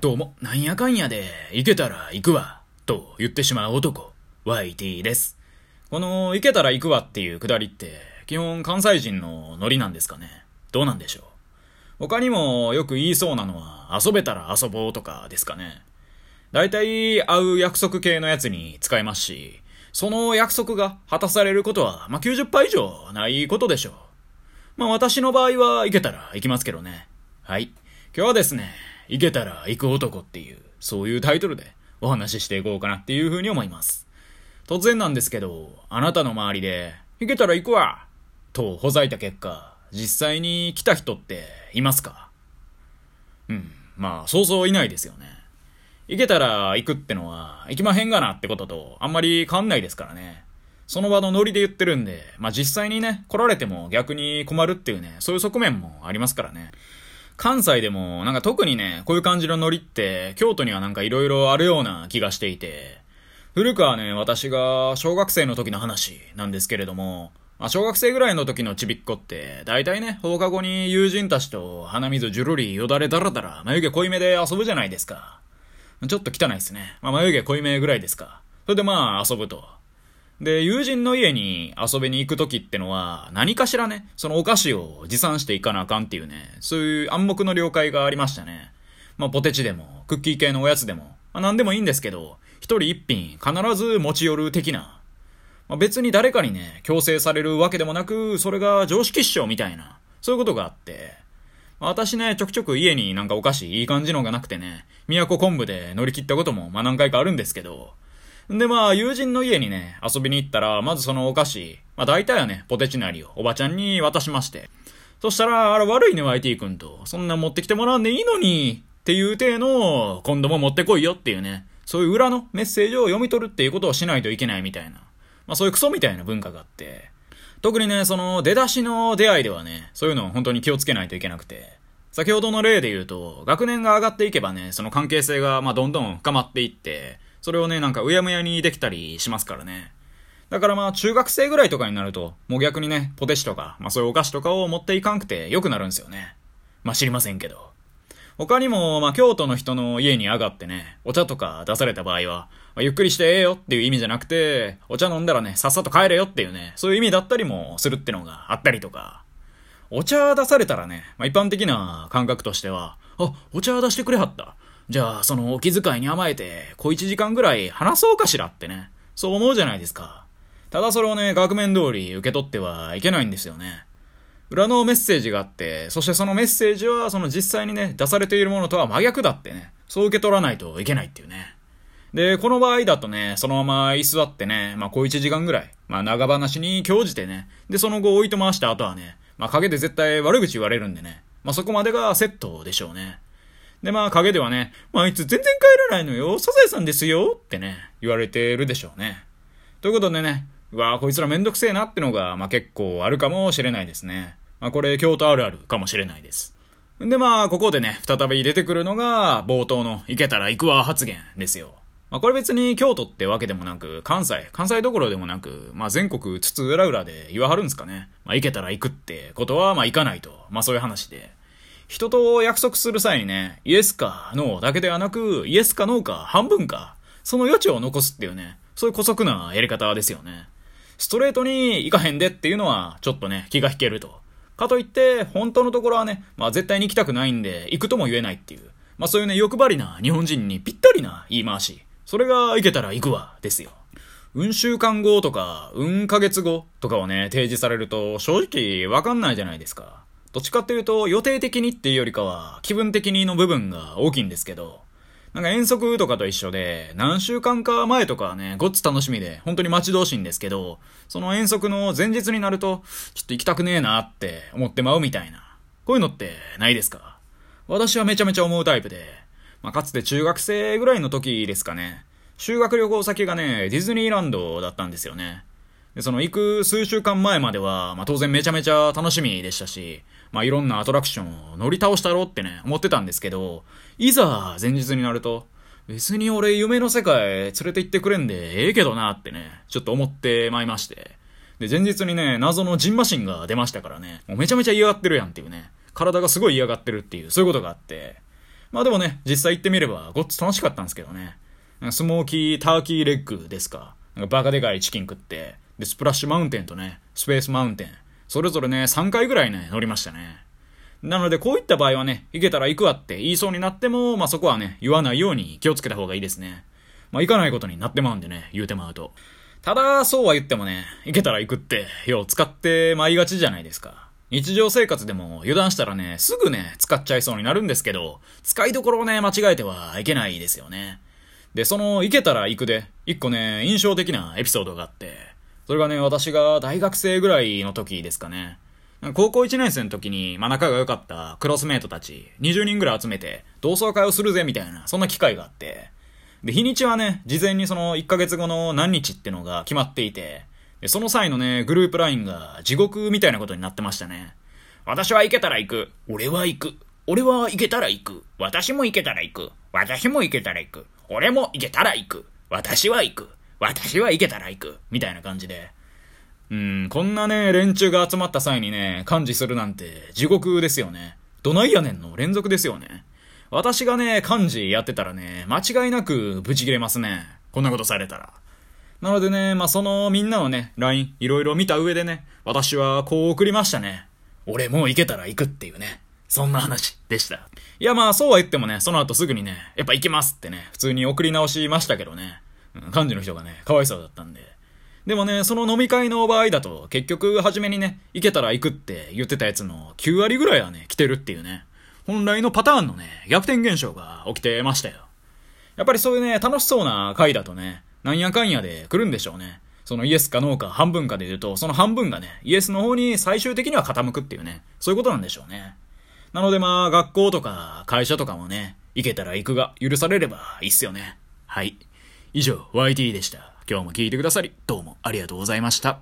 どうも、なんやかんやで、行けたら行くわ、と言ってしまう男、YT です。この、行けたら行くわっていうくだりって、基本関西人のノリなんですかね。どうなんでしょう。他にもよく言いそうなのは、遊べたら遊ぼうとかですかね。大体、会う約束系のやつに使えますし、その約束が果たされることは、まあ、90%以上ないことでしょう。まあ私の場合は行けたら行きますけどね。はい。今日はですね、行けたら行く男っていう、そういうタイトルでお話ししていこうかなっていうふうに思います。突然なんですけど、あなたの周りで、行けたら行くわとほざいた結果、実際に来た人っていますか？うん。まあ、そうそういないですよね。行けたら行くってのは、行きまへんがなってことと、あんまり変わんないですからね。その場のノリで言ってるんで、まあ実際にね、来られても逆に困るっていうね、そういう側面もありますからね。関西でも、なんか特にね、こういう感じのノリって、京都にはなんか色々あるような気がしていて、古くはね、私が小学生の時の話なんですけれども、まあ、小学生ぐらいの時のちびっこって、大体ね、放課後に友人たちと鼻水じゅるりよだれだらだら眉毛濃いめで遊ぶじゃないですか。ちょっと汚いですね。まあ、眉毛濃いめぐらいですか。それでまあ遊ぶと。で、友人の家に遊びに行く時ってのは、何かしらね、そのお菓子を持参していかなあかんっていうね、そういう暗黙の了解がありましたね。まあ、ポテチでも、クッキー系のおやつでも、まあ、何でもいいんですけど、一人一品必ず持ち寄る的な。まあ、別に誰かにね、強制されるわけでもなく、それが常識っしょみたいな、そういうことがあって、まあ私ね、ちょくちょく家になんかお菓子いい感じのがなくてね、都昆布で乗り切ったこともまあ何回かあるんですけど、で、まあ、友人の家にね、遊びに行ったら、まずそのお菓子、まあ大体はね、ポテチなりをおばちゃんに渡しまして。そしたら、あれ悪いね、YT 君と。そんな持ってきてもらうんでいいのに、っていう体の、今度も持ってこいよっていうね、そういう裏のメッセージを読み取るっていうことをしないといけないみたいな。まあそういうクソみたいな文化があって。特にね、その出だしの出会いではね、そういうのを本当に気をつけないといけなくて。先ほどの例で言うと、学年が上がっていけばね、その関係性がまあどんどん深まっていって、それをね、なんかうやむやにできたりしますからね。だからまあ中学生ぐらいとかになると、もう逆にね、ポテチとか、まあそういうお菓子とかを持っていかんくて良くなるんですよね。まあ知りませんけど。他にも、まあ京都の人の家に上がってね、お茶とか出された場合は、まあ、ゆっくりしてええよっていう意味じゃなくて、お茶飲んだらね、さっさと帰れよっていうね、そういう意味だったりもするってのがあったりとか。お茶出されたらね、まあ一般的な感覚としては、あ、お茶出してくれはった。じゃあ、そのお気遣いに甘えて、小一時間ぐらい話そうかしらってね。そう思うじゃないですか。ただそれをね、額面通り受け取ってはいけないんですよね。裏のメッセージがあって、そしてそのメッセージは、その実際にね、出されているものとは真逆だってね、そう受け取らないといけないっていうね。で、この場合だとね、そのまま居座ってね、まあ小一時間ぐらい、まあ長話に興じてね、で、その後置いと回した後はね、まあ陰で絶対悪口言われるんでね、まあそこまでがセットでしょうね。で、まあ、陰ではね、まあ、あいつ全然帰らないのよ、サザエさんですよってね、言われてるでしょうね。ということでね、うわ、こいつらめんどくせえなってのが、まあ結構あるかもしれないですね。まあこれ、京都あるあるかもしれないです。で、まあ、ここでね、再び出てくるのが、冒頭の、行けたら行くわ発言ですよ。まあこれ別に京都ってわけでもなく、関西、関西どころでもなく、まあ全国津々浦々で言わはるんですかね。まあ行けたら行くってことは、まあ行かないと。まあそういう話で。人と約束する際にね、イエスかノーだけではなく、イエスかノーか半分か、その余地を残すっていうね、そういう古速なやり方ですよね。ストレートに行かへんでっていうのは、ちょっとね、気が引けると。かといって、本当のところはね、まあ絶対に行きたくないんで、行くとも言えないっていう。まあそういうね、欲張りな日本人にぴったりな言い回し。それが行けたら行くわ、ですよ。運週間後とか、運ヶ月後とかをね、提示されると、正直わかんないじゃないですか。どっちかっていうと、予定的にっていうよりかは、気分的にの部分が大きいんですけど、なんか遠足とかと一緒で、何週間か前とかね、ごっつ楽しみで、本当に待ち遠しいんですけど、その遠足の前日になると、ちょっと行きたくねえなって思ってまうみたいな。こういうのってないですか？私はめちゃめちゃ思うタイプで、まあ、かつて中学生ぐらいの時ですかね、修学旅行先がね、ディズニーランドだったんですよね。で、その行く数週間前までは、まあ当然めちゃめちゃ楽しみでしたし、まあいろんなアトラクションを乗り倒したろってね、思ってたんですけど、いざ前日になると、別に俺夢の世界連れて行ってくれんでええけどなってね、ちょっと思ってまいまして。で、前日にね、謎のジンマシンが出ましたからね、もうめちゃめちゃ嫌がってるやんっていうね、体がすごい嫌がってるっていう、そういうことがあって、まあでもね、実際行ってみればごっつ楽しかったんですけどね。スモーキーターキーレッグですか。なんかバカでかいチキン食って、で、スプラッシュマウンテンとね、スペースマウンテン、それぞれね、3回ぐらいね、乗りましたね。なので、こういった場合はね、行けたら行くわって言いそうになっても、まあそこはね、言わないように気をつけた方がいいですね。まあ行かないことになってまうんでね、言うてまうと。ただ、そうは言ってもね、行けたら行くって、よう使ってまいがちじゃないですか。日常生活でも油断したらね、すぐね、使っちゃいそうになるんですけど、使いどころをね、間違えてはいけないですよね。で、その、行けたら行くで、一個ね、印象的なエピソードがあって、それがね、私が大学生ぐらいの時ですかね。高校1年生の時に、まあ、仲が良かったクロスメイトたち、20人ぐらい集めて、同窓会をするぜ、みたいな、そんな機会があって、で、日にちはね、事前にその1ヶ月後の何日ってのが決まっていて、で、その際のね、グループラインが地獄みたいなことになってましたね。私は行けたら行く。俺は行く。俺は行けたら行く。私も行けたら行く。私も行けたら行く。俺も行けたら行く。私は行く。私は行けたら行く。みたいな感じで。うん、こんなね、連中が集まった際にね、感じするなんて地獄ですよね。どないやねんの連続ですよね。私がね、漢字やってたらね、間違いなくブチ切れますね。こんなことされたら。なのでね、まあ、そのみんなのね、LINE いろいろ見た上でね、私はこう送りましたね。俺もう行けたら行くっていうね。そんな話でした。いやまあそうは言ってもね、その後すぐにね、やっぱ行きますってね、普通に送り直しましたけどね。うん、幹事の人がね、かわいそうだったんで。でもね、その飲み会の場合だと、結局初めにね、行けたら行くって言ってたやつの9割ぐらいはね、来てるっていうね。本来のパターンのね、逆転現象が起きてましたよ。やっぱりそういうね、楽しそうな回だとね、なんやかんやで来るんでしょうね。そのイエスかノーか半分かで言うと、その半分がね、イエスの方に最終的には傾くっていうね、そういうことなんでしょうね。なのでまあ、学校とか会社とかもね、行けたら行くが許されればいいっすよね。はい。以上、YT でした。今日も聞いてくださり、どうもありがとうございました。